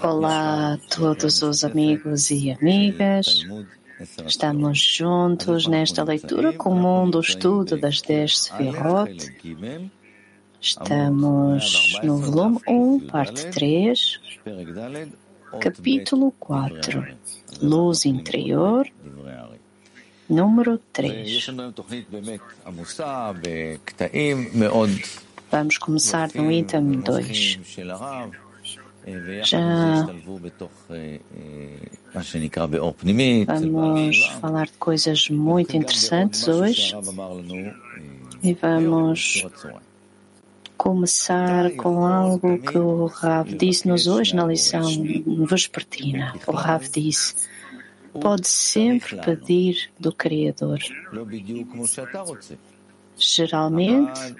Olá a todos os amigos e amigas. Estamos juntos nesta leitura comum do estudo das 10 Sefirot. Estamos no volume 1, parte 3, capítulo 4, Luz Interior, número 3. Vamos começar no item 2. Já vamos falar de coisas muito interessantes hoje e vamos começar com algo que o Rav disse-nos hoje na lição vespertina. O Rav disse: pode sempre pedir do Criador. Geralmente,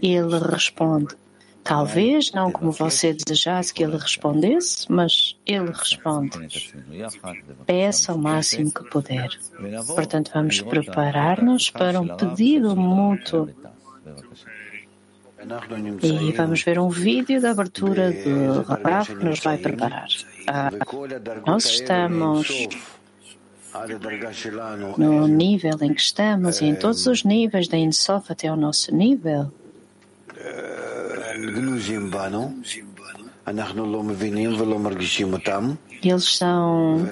ele responde. Talvez não como você desejasse que ele respondesse, mas ele responde. Peça o máximo que puder. Portanto, vamos preparar-nos para um pedido mútuo. E vamos ver um vídeo da abertura do Rav que nos vai preparar. Ah, nós estamos no nível em que estamos e em todos os níveis da Insof até o nosso nível, eles são,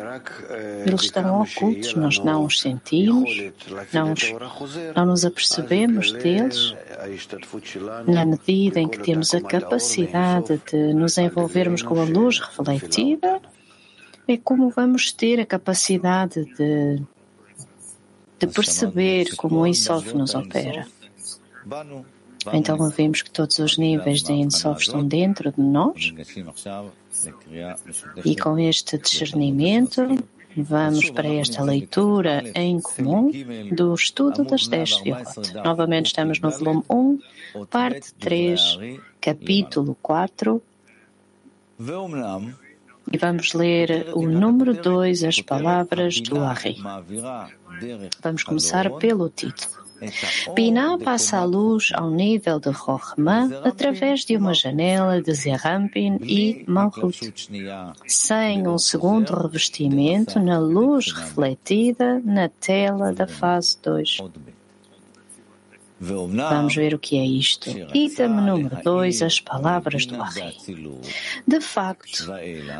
eles estão ocultos, nós não os sentimos, não, os, não nos apercebemos deles, na medida em que temos a capacidade de nos envolvermos com a luz refletida é como vamos ter a capacidade de, de perceber como o Insof nos opera. Então vemos que todos os níveis de Insof estão dentro de nós e com este discernimento vamos para esta leitura em comum do estudo das 10 Fiot. Novamente estamos no volume 1, parte 3, capítulo 4. E vamos ler o número 2, as palavras do Ari. Vamos começar pelo título. Binah passa a luz ao nível de Rochma através de uma janela de Zerampin e Malchut, sem um segundo revestimento na luz refletida na tela da fase 2. Vamos ver o que é isto. Item número 2, as palavras do Arri. De facto,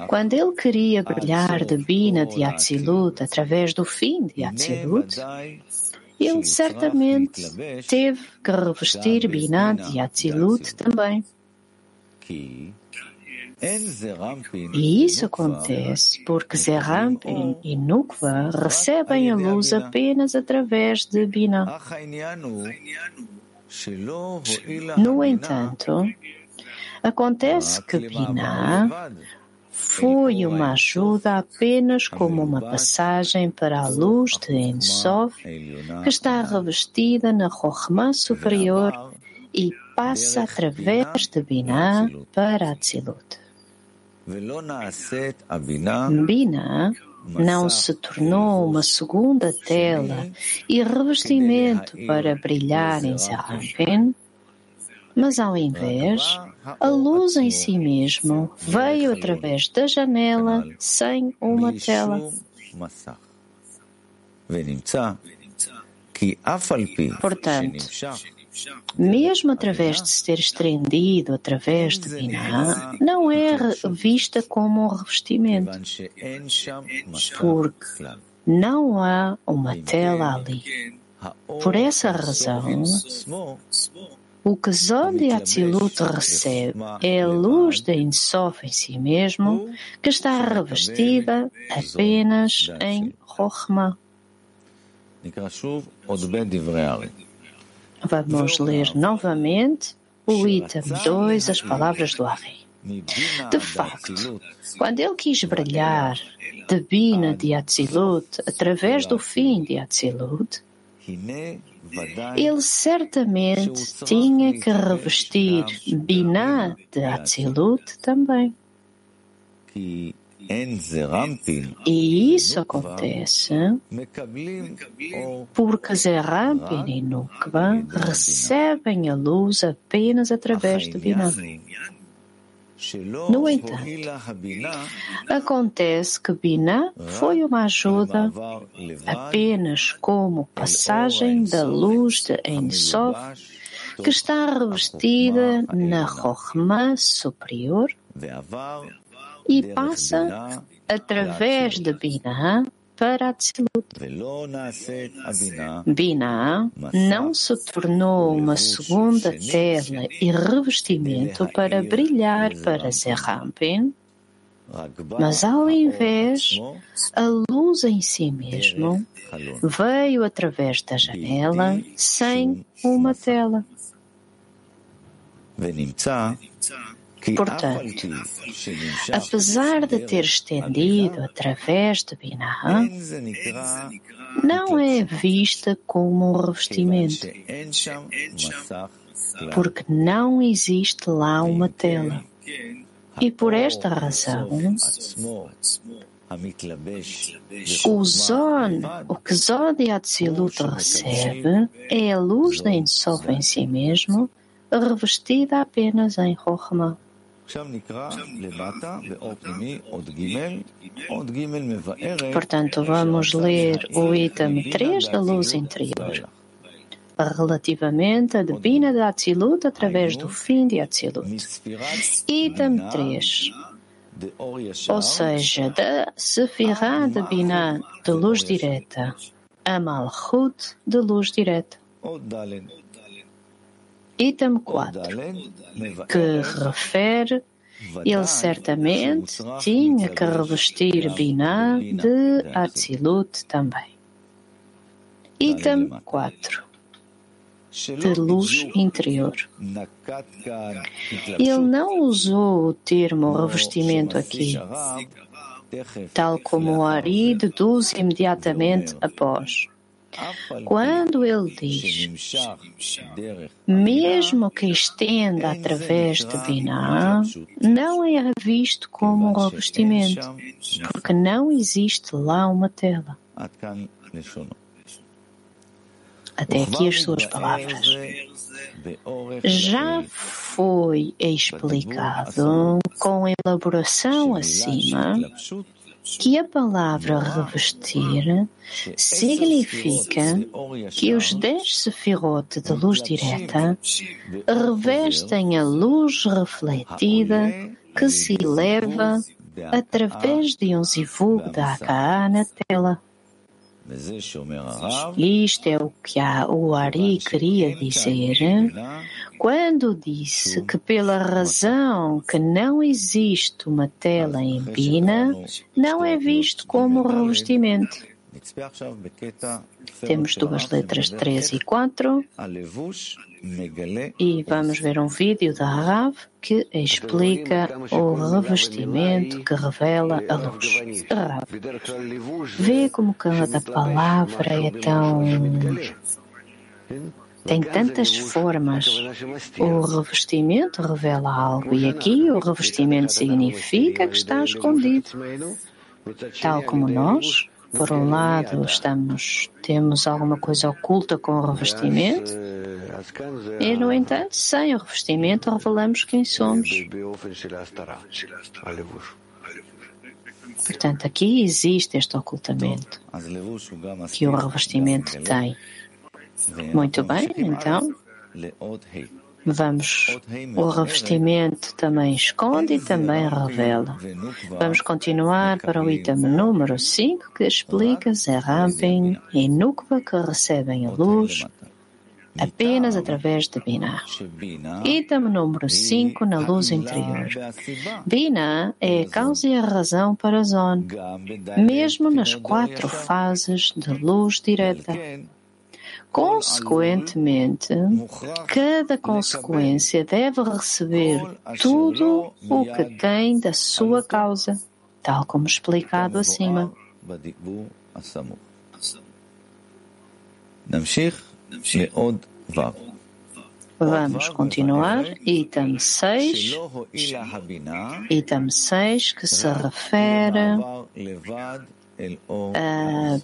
quando ele queria brilhar de Bina de Atzilut através do fim de Atzilut, ele certamente teve que revestir Bina de Atzilut também. E isso acontece porque Zerampin e Nukva recebem a luz apenas através de Binah. No entanto, acontece que Binah foi uma ajuda apenas como uma passagem para a luz de Ensof, que está revestida na Rochma superior e passa através de Binah para Atzilut. Bina não se tornou uma segunda tela e revestimento para brilhar em Zerampin, mas ao invés, a luz em si mesmo veio através da janela sem uma tela. Portanto, mesmo através de se ter estendido através de Binah, não é vista como um revestimento, porque não há uma tela ali. Por essa razão, o que Zod de Atzilut recebe é a luz de Insof em si mesmo, que está revestida apenas em Rochma. Vamos ler novamente o item 2, as palavras do Ari. De facto, quando ele quis brilhar de Bina de Atzilut através do fim de Atzilut, ele certamente tinha que revestir Binah de Atzilut também. E isso acontece porque Zerampin e Nukva recebem a luz apenas através do Binah. No entanto, acontece que Binah foi uma ajuda apenas como passagem da luz de Ein Sof que está revestida na Chokhmah superior e passa através de Binah para Atzilut. Binah não se tornou uma segunda tela e revestimento para brilhar para Zerampin, mas ao invés, a luz em si mesmo veio através da janela sem uma tela. Portanto, apesar de ter estendido através de Binah, não é vista como um revestimento, porque não existe lá uma tela. E por esta razão, o Zon, o que Zod de Atzilut recebe, é a luz da Ensof em si mesmo, revestida apenas em Rochma. Portanto, vamos ler o item 3 da luz interior, relativamente à divina de Atzilut através do fim de Atzilut. Item 3, ou seja, da Sefirah de Binah de luz direta, a Malchut de luz direta. Item 4, que refere ele certamente tinha que revestir Binah de Atzilut também. Item 4 de luz interior. Ele não usou o termo revestimento aqui, tal como o Ari deduz imediatamente após. Quando ele diz, mesmo que estenda através de Binah, não é visto como um revestimento, porque não existe lá uma tela. Até aqui as suas palavras. Já foi explicado com elaboração acima que a palavra revestir significa que os dez sefirot de luz direta revestem a luz refletida que se eleva através de um zivug da Akaa na tela. Isto é o que o Ari queria dizer. Quando disse que, pela razão que não existe uma tela em Bina, não é visto como revestimento. Temos duas letras 3 e 4 e vamos ver um vídeo da Rav que explica o revestimento que revela a luz. Rav, vê como cada palavra é tão tem tantas formas. O revestimento revela algo, e aqui o revestimento significa que está escondido. Tal como nós, por um lado, estamos, temos alguma coisa oculta com o revestimento, e, no entanto, sem o revestimento, revelamos quem somos. Portanto, aqui existe este ocultamento que o revestimento tem. Muito bem, então. Vamos. O revestimento também esconde e também revela. Vamos continuar para o item número 5, que explica Zerampin e Nukva que recebem a luz apenas através de Binah. Item número 5 na luz interior. Binah é a causa e a razão para Zon, mesmo nas quatro fases de luz direta. Consequentemente, cada consequência deve receber tudo o que tem da sua causa, tal como explicado acima. Vamos continuar. Item 6. Item 6, que se refere a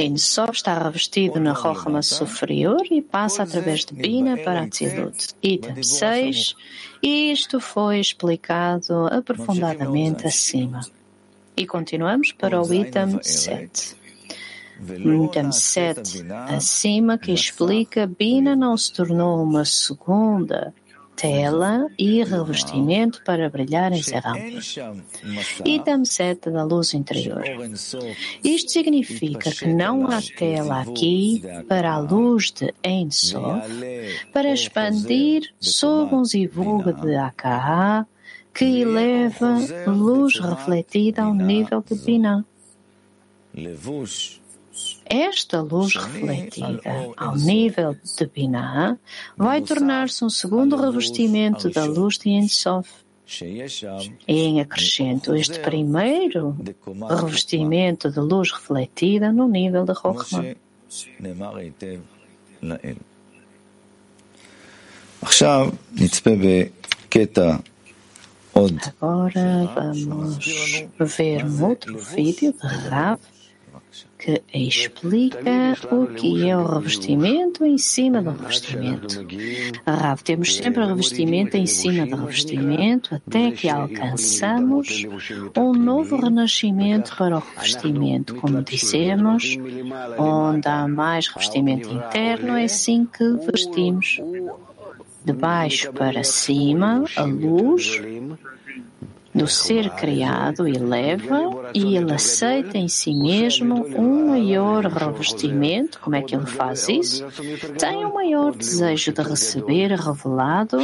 Ein Sof está revestido na Rochama superior e passa através de Bina para Atzilut. Item 6. Isto foi explicado aprofundadamente acima. E continuamos para o item 7. Item 7 acima que explica Bina não se tornou uma segunda tela e revestimento para brilhar em Zerampa. Item 7 da luz interior. Isto significa que não há tela aqui para a luz de Ein Sof para expandir sob um zivug de AKA que eleva luz refletida ao nível de Binah. Esta luz refletida ao nível de Binah vai tornar-se um segundo revestimento da luz de Ensof. E em acrescento, este primeiro revestimento de luz refletida no nível de Rochma. Agora vamos ver um outro vídeo de Rav que explica o que é o revestimento em cima do revestimento. Rav, temos sempre o revestimento em cima do revestimento até que alcançamos um novo renascimento para o revestimento. Como dissemos, onde há mais revestimento interno, é assim que vestimos. De baixo para cima, a luz do ser criado eleva e ele aceita em si mesmo um maior revestimento. Como é que ele faz isso? Tem um maior desejo de receber revelado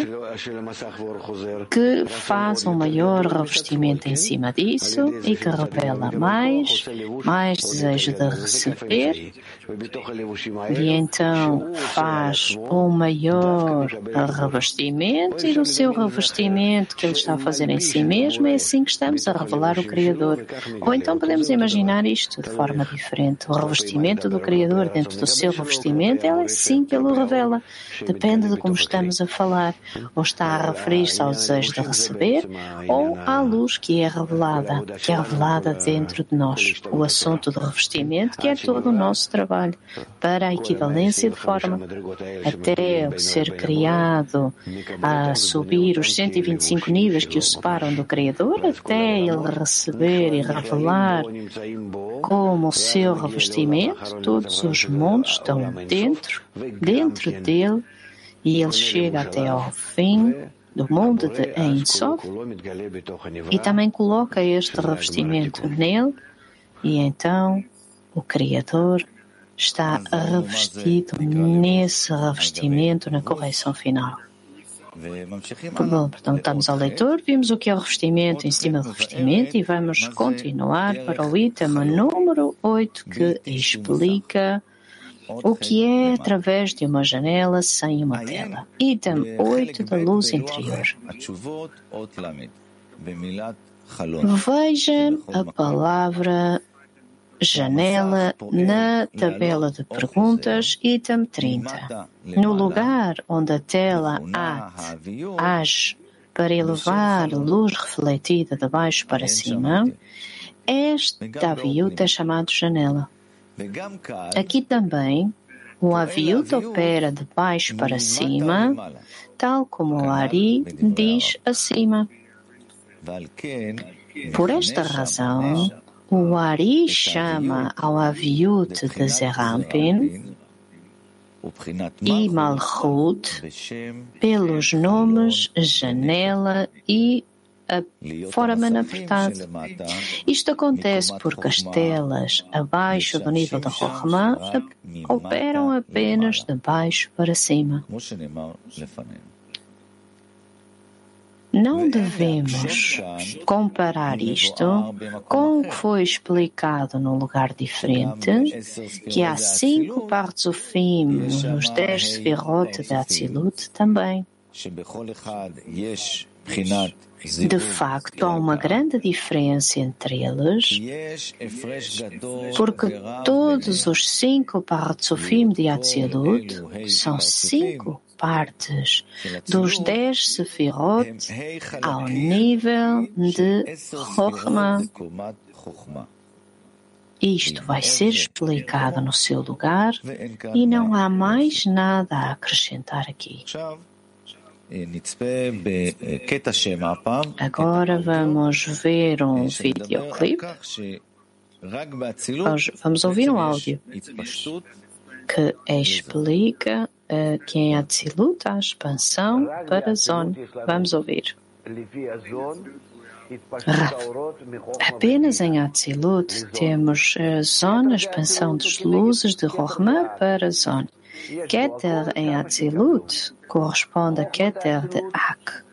que faz um maior revestimento em cima disso e que revela mais, mais desejo de receber e então faz um maior revestimento e do seu revestimento que ele está a fazer em si mesmo mesmo é assim que estamos a revelar o Criador. Ou então podemos imaginar isto de forma diferente. O revestimento do Criador dentro do seu revestimento é assim que ele o revela. Depende de como estamos a falar. Ou está a referir-se ao desejo de receber, ou à luz que é revelada, que é revelada dentro de nós. O assunto do revestimento, que é todo o nosso trabalho, para a equivalência de forma. Até o ser criado a subir os 125 níveis que o separam do Criador Criador até ele receber e revelar como o seu revestimento, todos os mundos estão dentro, dentro dele, e ele chega até ao fim do mundo de Ein Sof e também coloca este revestimento nele, e então o Criador está revestido nesse revestimento na correção final. Bom, então estamos ao leitor, vimos o que é o revestimento em cima do revestimento e vamos continuar para o item número 8 que explica o que é através de uma janela sem uma tela. Item 8 da luz interior. Veja a palavra janela na tabela de perguntas, item 30. No lugar onde a tela AT age para elevar luz refletida de baixo para cima, esta aviuta é chamada janela. Aqui também, o aviuta opera de baixo para cima, tal como o Ari diz acima. Por esta razão, o Ari chama ao Aviut de Zerampin e Malchut pelos nomes janela e a apertado. Isto acontece porque as telas abaixo do nível da Rochma operam apenas de baixo para cima. Não devemos comparar isto com o que foi explicado num lugar diferente, que há cinco partes do fim nos dez sefirot de Atzilut também. De facto, há uma grande diferença entre eles, porque todos os cinco Paratsofim de Atzilut são cinco partes dos dez Sefirot ao nível de Chokhmah. Isto vai ser explicado no seu lugar e não há mais nada a acrescentar aqui. Agora vamos ver um videoclipe. Vamos ouvir um áudio que explica uh, que em Atzilut há expansão para a zona. Vamos ouvir. Apenas em Atzilut temos a zona, a expansão das luzes de Rohma para a zona. Keter em Atzilut corresponde a Keter de Ak.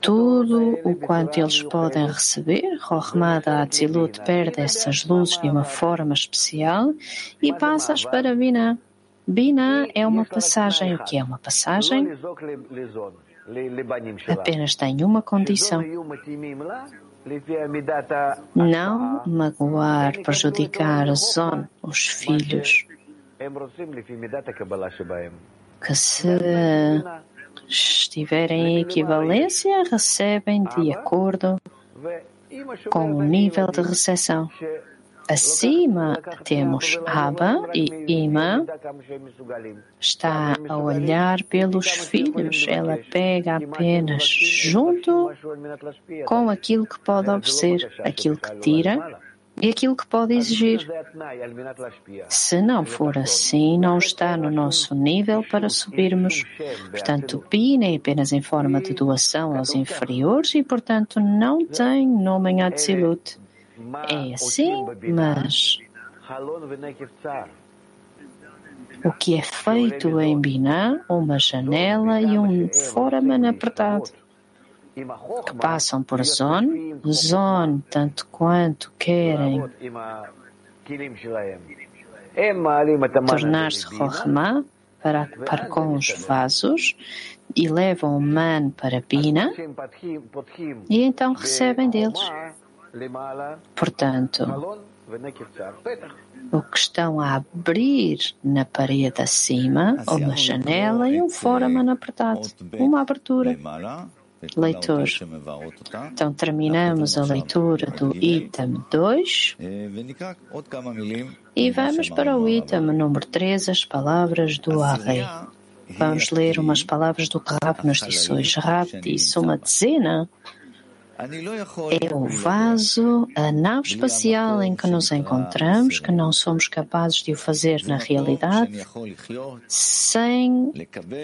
Tudo o quanto eles podem receber, Rohma da Atzilut perde essas luzes de uma forma especial e passa-as para Binah. Binah é uma passagem. O que é uma passagem? Apenas tem uma condição. Não magoar, prejudicar Zon, os filhos. Que se estiverem em equivalência, recebem de acordo com o nível de recepção. Acima temos Abba e Ima está a olhar pelos filhos. Ela pega apenas junto com aquilo que pode oferecer, aquilo que tira e aquilo que pode exigir. Se não for assim, não está no nosso nível para subirmos. Portanto, o PIN é apenas em forma de doação aos inferiores e, portanto, não tem nome em Atzilut. É assim, mas o que é feito em Binah, uma janela e um foraman apertado, passam por zone, zone tanto quanto querem tornar-se rohma para, para com os vasos e levam o man para Bina e então recebem deles. Portanto, o que estão a abrir na parede acima, uma janela e um foraman apertado, uma abertura. Leitor. Então terminamos a leitura do item 2 e vamos para o item número 3, as palavras do Arrei. Vamos ler umas palavras do Rab nos disse hoje. Rab disse uma dezena é o vaso, a nave espacial em que nos encontramos, que não somos capazes de o fazer na realidade, sem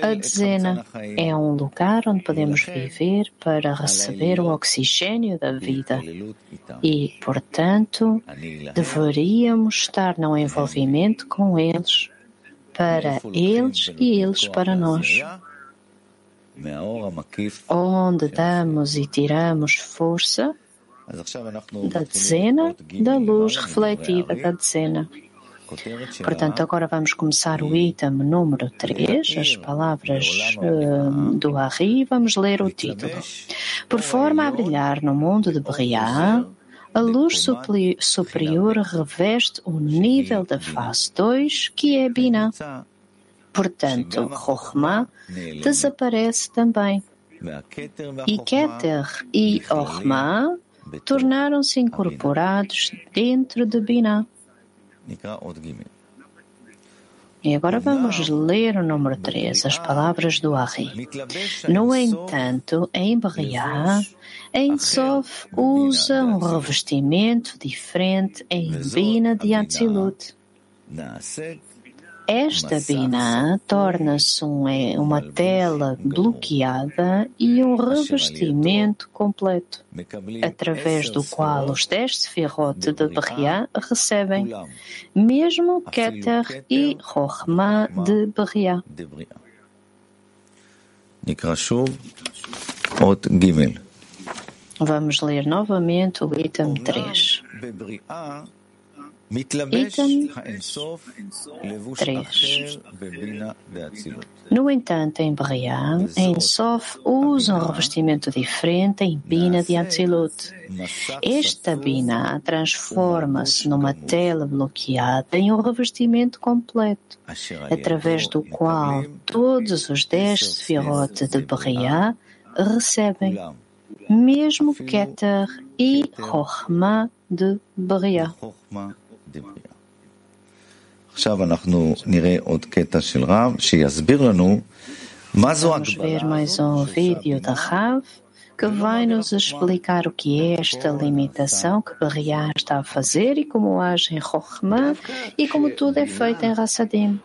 a dezena. É um lugar onde podemos viver para receber o oxigênio da vida. E, portanto, deveríamos estar no envolvimento com eles, para eles e eles para nós onde damos e tiramos força da dezena da luz refletiva da dezena. Portanto, agora vamos começar o item número 3, as palavras uh, do Ari, vamos ler o título. Por forma a brilhar no mundo de Briá, a luz superior reveste o nível da fase 2, que é Binah. Portanto, Rohma desaparece também. E Keter e Orma tornaram-se incorporados dentro de Binah. E agora vamos ler o número 3, as palavras do Ari. No entanto, em Briah, em Sof usa um revestimento diferente em Bina de Atzilut. Esta Binah torna-se é, uma tela bloqueada e um revestimento completo, através do qual os dez Sefirot de Beriah recebem, mesmo Keter e Rohma de Beriah. Vamos ler novamente o item 3. Item 3. No entanto, em Briah, em Sof usa um revestimento diferente em Bina de Atzilut. Esta Bina transforma-se numa tela bloqueada em um revestimento completo, através do qual todos os dez Sefirot de Briah recebem, mesmo Keter e Chochmah de Briah. Vamos ver mais um vídeo da Rav que vai nos explicar o que é esta limitação que Beriah está a fazer e como age em Chokhmah e como tudo é feito em Rassadim.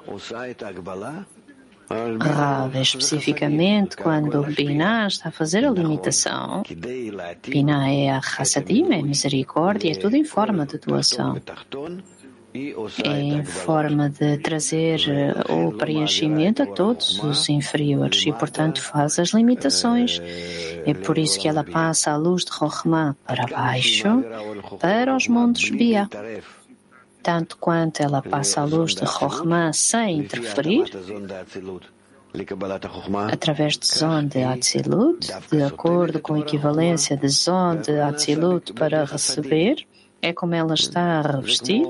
Rav, especificamente quando Binah está a fazer a limitação, Binah é a Hassadim, é misericórdia, é tudo em forma de doação em forma de trazer eh, o preenchimento a todos os inferiores e, portanto, faz as limitações. É por isso que ela passa a luz de Rohma para baixo, para os montes Bia. Tanto quanto ela passa a luz de Rohma sem interferir, através de Zon de Atzilut, de acordo com a equivalência de Zon de Atzilut para receber, é como ela está a revestir.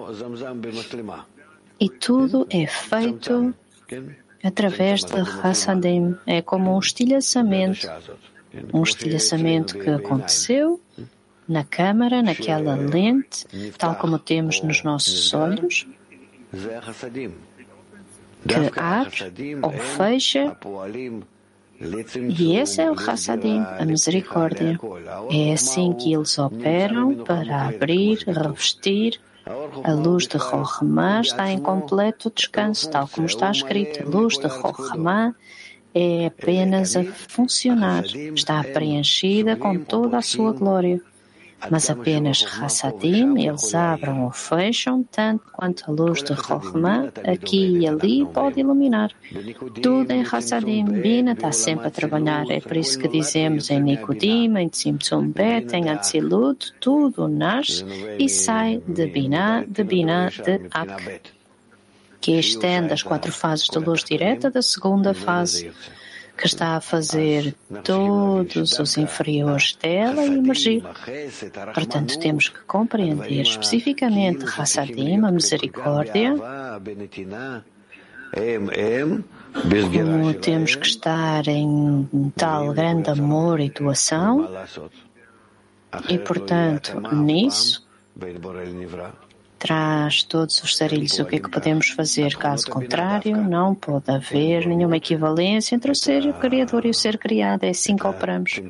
e tudo é feito através de Hassadim. É como um estilhaçamento, um estilhaçamento que aconteceu na câmara, naquela lente, tal como temos nos nossos olhos, que abre ou fecha e esse é o Hassadim, a misericórdia. É assim que eles operam para abrir, revestir. A luz de Rohama está em completo descanso, tal como está escrito. A luz de Rohama é apenas a funcionar, está preenchida com toda a sua glória mas apenas Hassadim, eles abrem ou fecham tanto quanto a luz de Rohma aqui e ali pode iluminar. Tudo em Hassadim, Bina está sempre a trabalhar. É por isso que dizemos em Nikodim, em Tzimtzum Bet, em Atzilut, tudo nasce e sai de Bina, de Bina, de Ak, que estende as quatro fases de luz direta da segunda fase que está a fazer todos os inferiores dela emergir. Portanto, temos que compreender especificamente Hassadim, a misericórdia, como temos que estar em tal grande amor e doação, e portanto, nisso, traz todos os sarilhos. O que é que podemos fazer? Caso contrário, não pode haver nenhuma equivalência entre o ser Criador e o ser criado. É assim que operamos.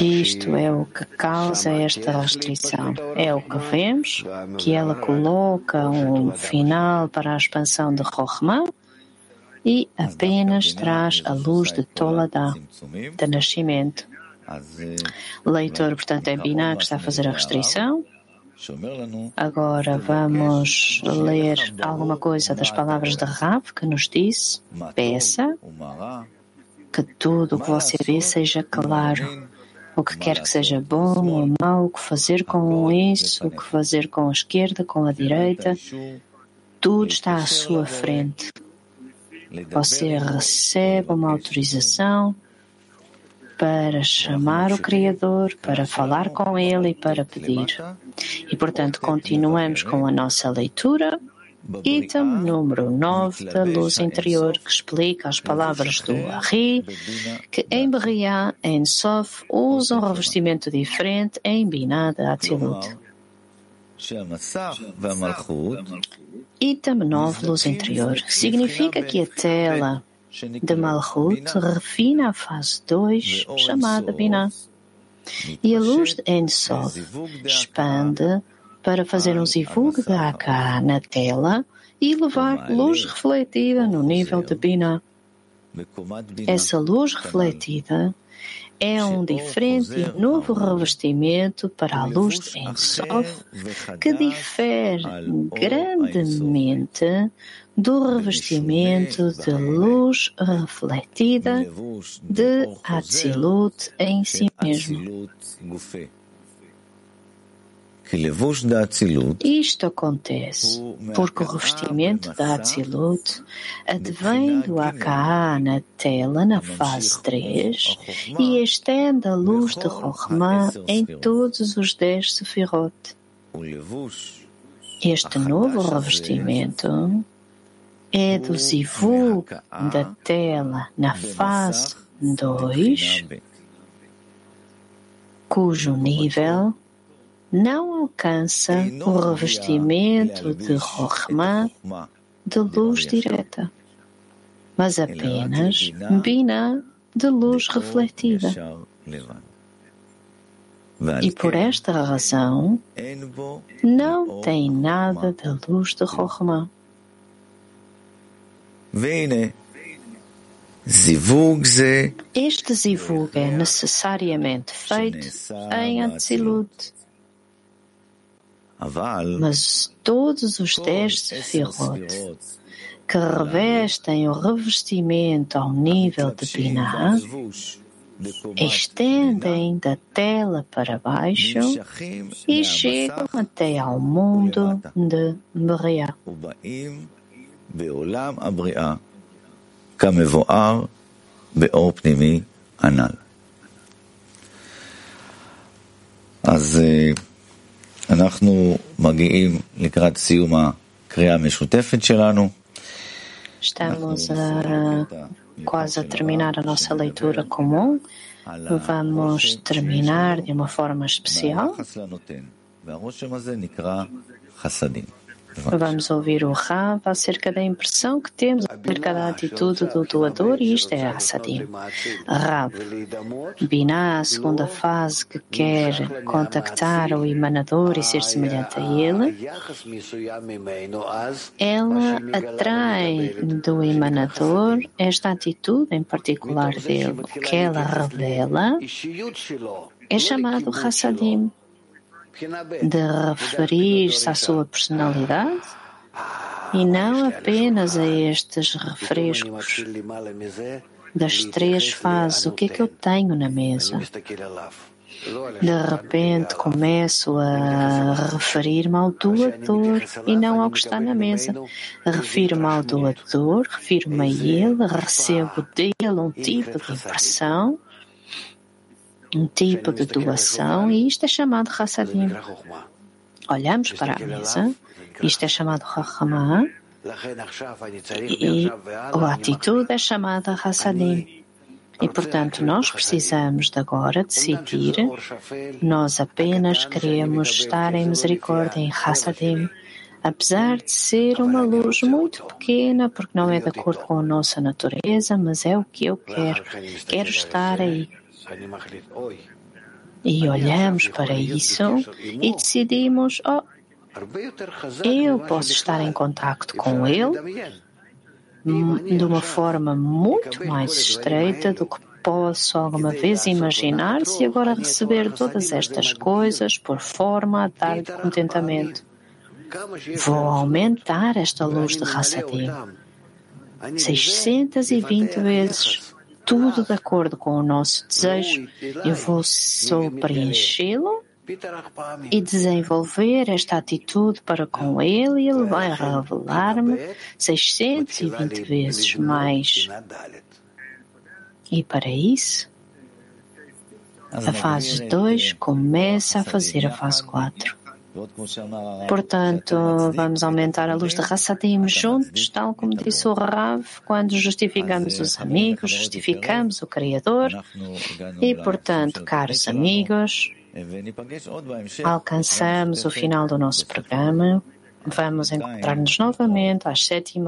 Isto é o que causa esta restrição. É o que vemos, que ela coloca um final para a expansão de Rohma e apenas traz a luz de Toladá, de nascimento. Leitor, portanto, é Bina que está a fazer a restrição. Agora vamos ler alguma coisa das palavras de Rav que nos disse: peça que tudo o que você vê seja claro. O que quer que seja bom ou mau, o que fazer com isso, o que fazer com a esquerda, com a direita, tudo está à sua frente. Você recebe uma autorização para chamar o Criador, para falar com Ele e para pedir. E, portanto, continuamos com a nossa leitura. Item número 9 da luz interior, que explica as palavras do Ari, que em Beriá, em Sof, usa um revestimento diferente em Binah de Atzilut. Item 9, luz interior, significa que a tela de Malhut refina a fase 2, chamada Binah. E a luz de Ensof expande para fazer um zivug de Akka na tela e levar luz refletida no nível de Binah. Essa luz refletida é um diferente e novo revestimento para a luz de Ensof que difere grandemente do revestimento de luz refletida de Atzilut em si mesmo. Isto acontece porque o revestimento da Atzilut advém do Akaá na tela na fase 3 e estende a luz de Rochma em todos os 10 Sefirot. Este novo revestimento é do Zivug da tela na fase 2, cujo nível não alcança o revestimento de Rochma de luz direta, mas apenas Bina de luz refletida. E por esta razão não tem nada da luz de Rochma. Este zivug é necessariamente feito em Atzilut. Mas todos os dez sefirot que revestem o revestimento ao nível de Binah estendem da tela para baixo e chegam até ao mundo de Bria. כמבואר באור פנימי הנ"ל. אז אנחנו מגיעים לקראת סיום הקריאה המשותפת שלנו. Estamos a, quase a terminar a nossa leitura comum. Vamos terminar de uma forma especial. Vamos ouvir o Rav acerca da impressão que temos acerca da atitude do doador, e isto é Assadim. Rav, Binah, a segunda fase que quer contactar o emanador e ser semelhante a ele, ela atrai do emanador esta atitude em particular dele. O que ela revela é chamado Hassadim de referir-se à sua personalidade e não apenas a estes refrescos das três fases. O que é que eu tenho na mesa? De repente começo a referir-me ao doador e não ao que está na mesa. Refiro-me ao doador, refiro-me a ele, recebo dele um tipo de impressão um tipo de doação e isto é chamado Hassadim. Olhamos para a mesa, isto é chamado Rahama e a atitude é chamada Hassadim. E, portanto, nós precisamos de agora decidir, nós apenas queremos estar em misericórdia, em Hassadim, apesar de ser uma luz muito pequena, porque não é de acordo com a nossa natureza, mas é o que eu quero. Quero estar aí. E olhamos para isso e decidimos, oh, eu posso estar em contato com ele de uma forma muito mais estreita do que posso alguma vez imaginar se agora receber todas estas coisas por forma a dar de contentamento. Vou aumentar esta luz de Hassadim 620 vezes tudo de acordo com o nosso desejo, eu vou só preenchê-lo e desenvolver esta atitude para com ele. E ele vai revelar-me 620 vezes mais. E para isso, a fase 2 começa a fazer a fase 4. Portanto, vamos aumentar a luz de Hassadim juntos, tal como disse o Rav, quando justificamos os amigos, justificamos o Criador. E, portanto, caros amigos, alcançamos o final do nosso programa. Vamos encontrar-nos novamente às sete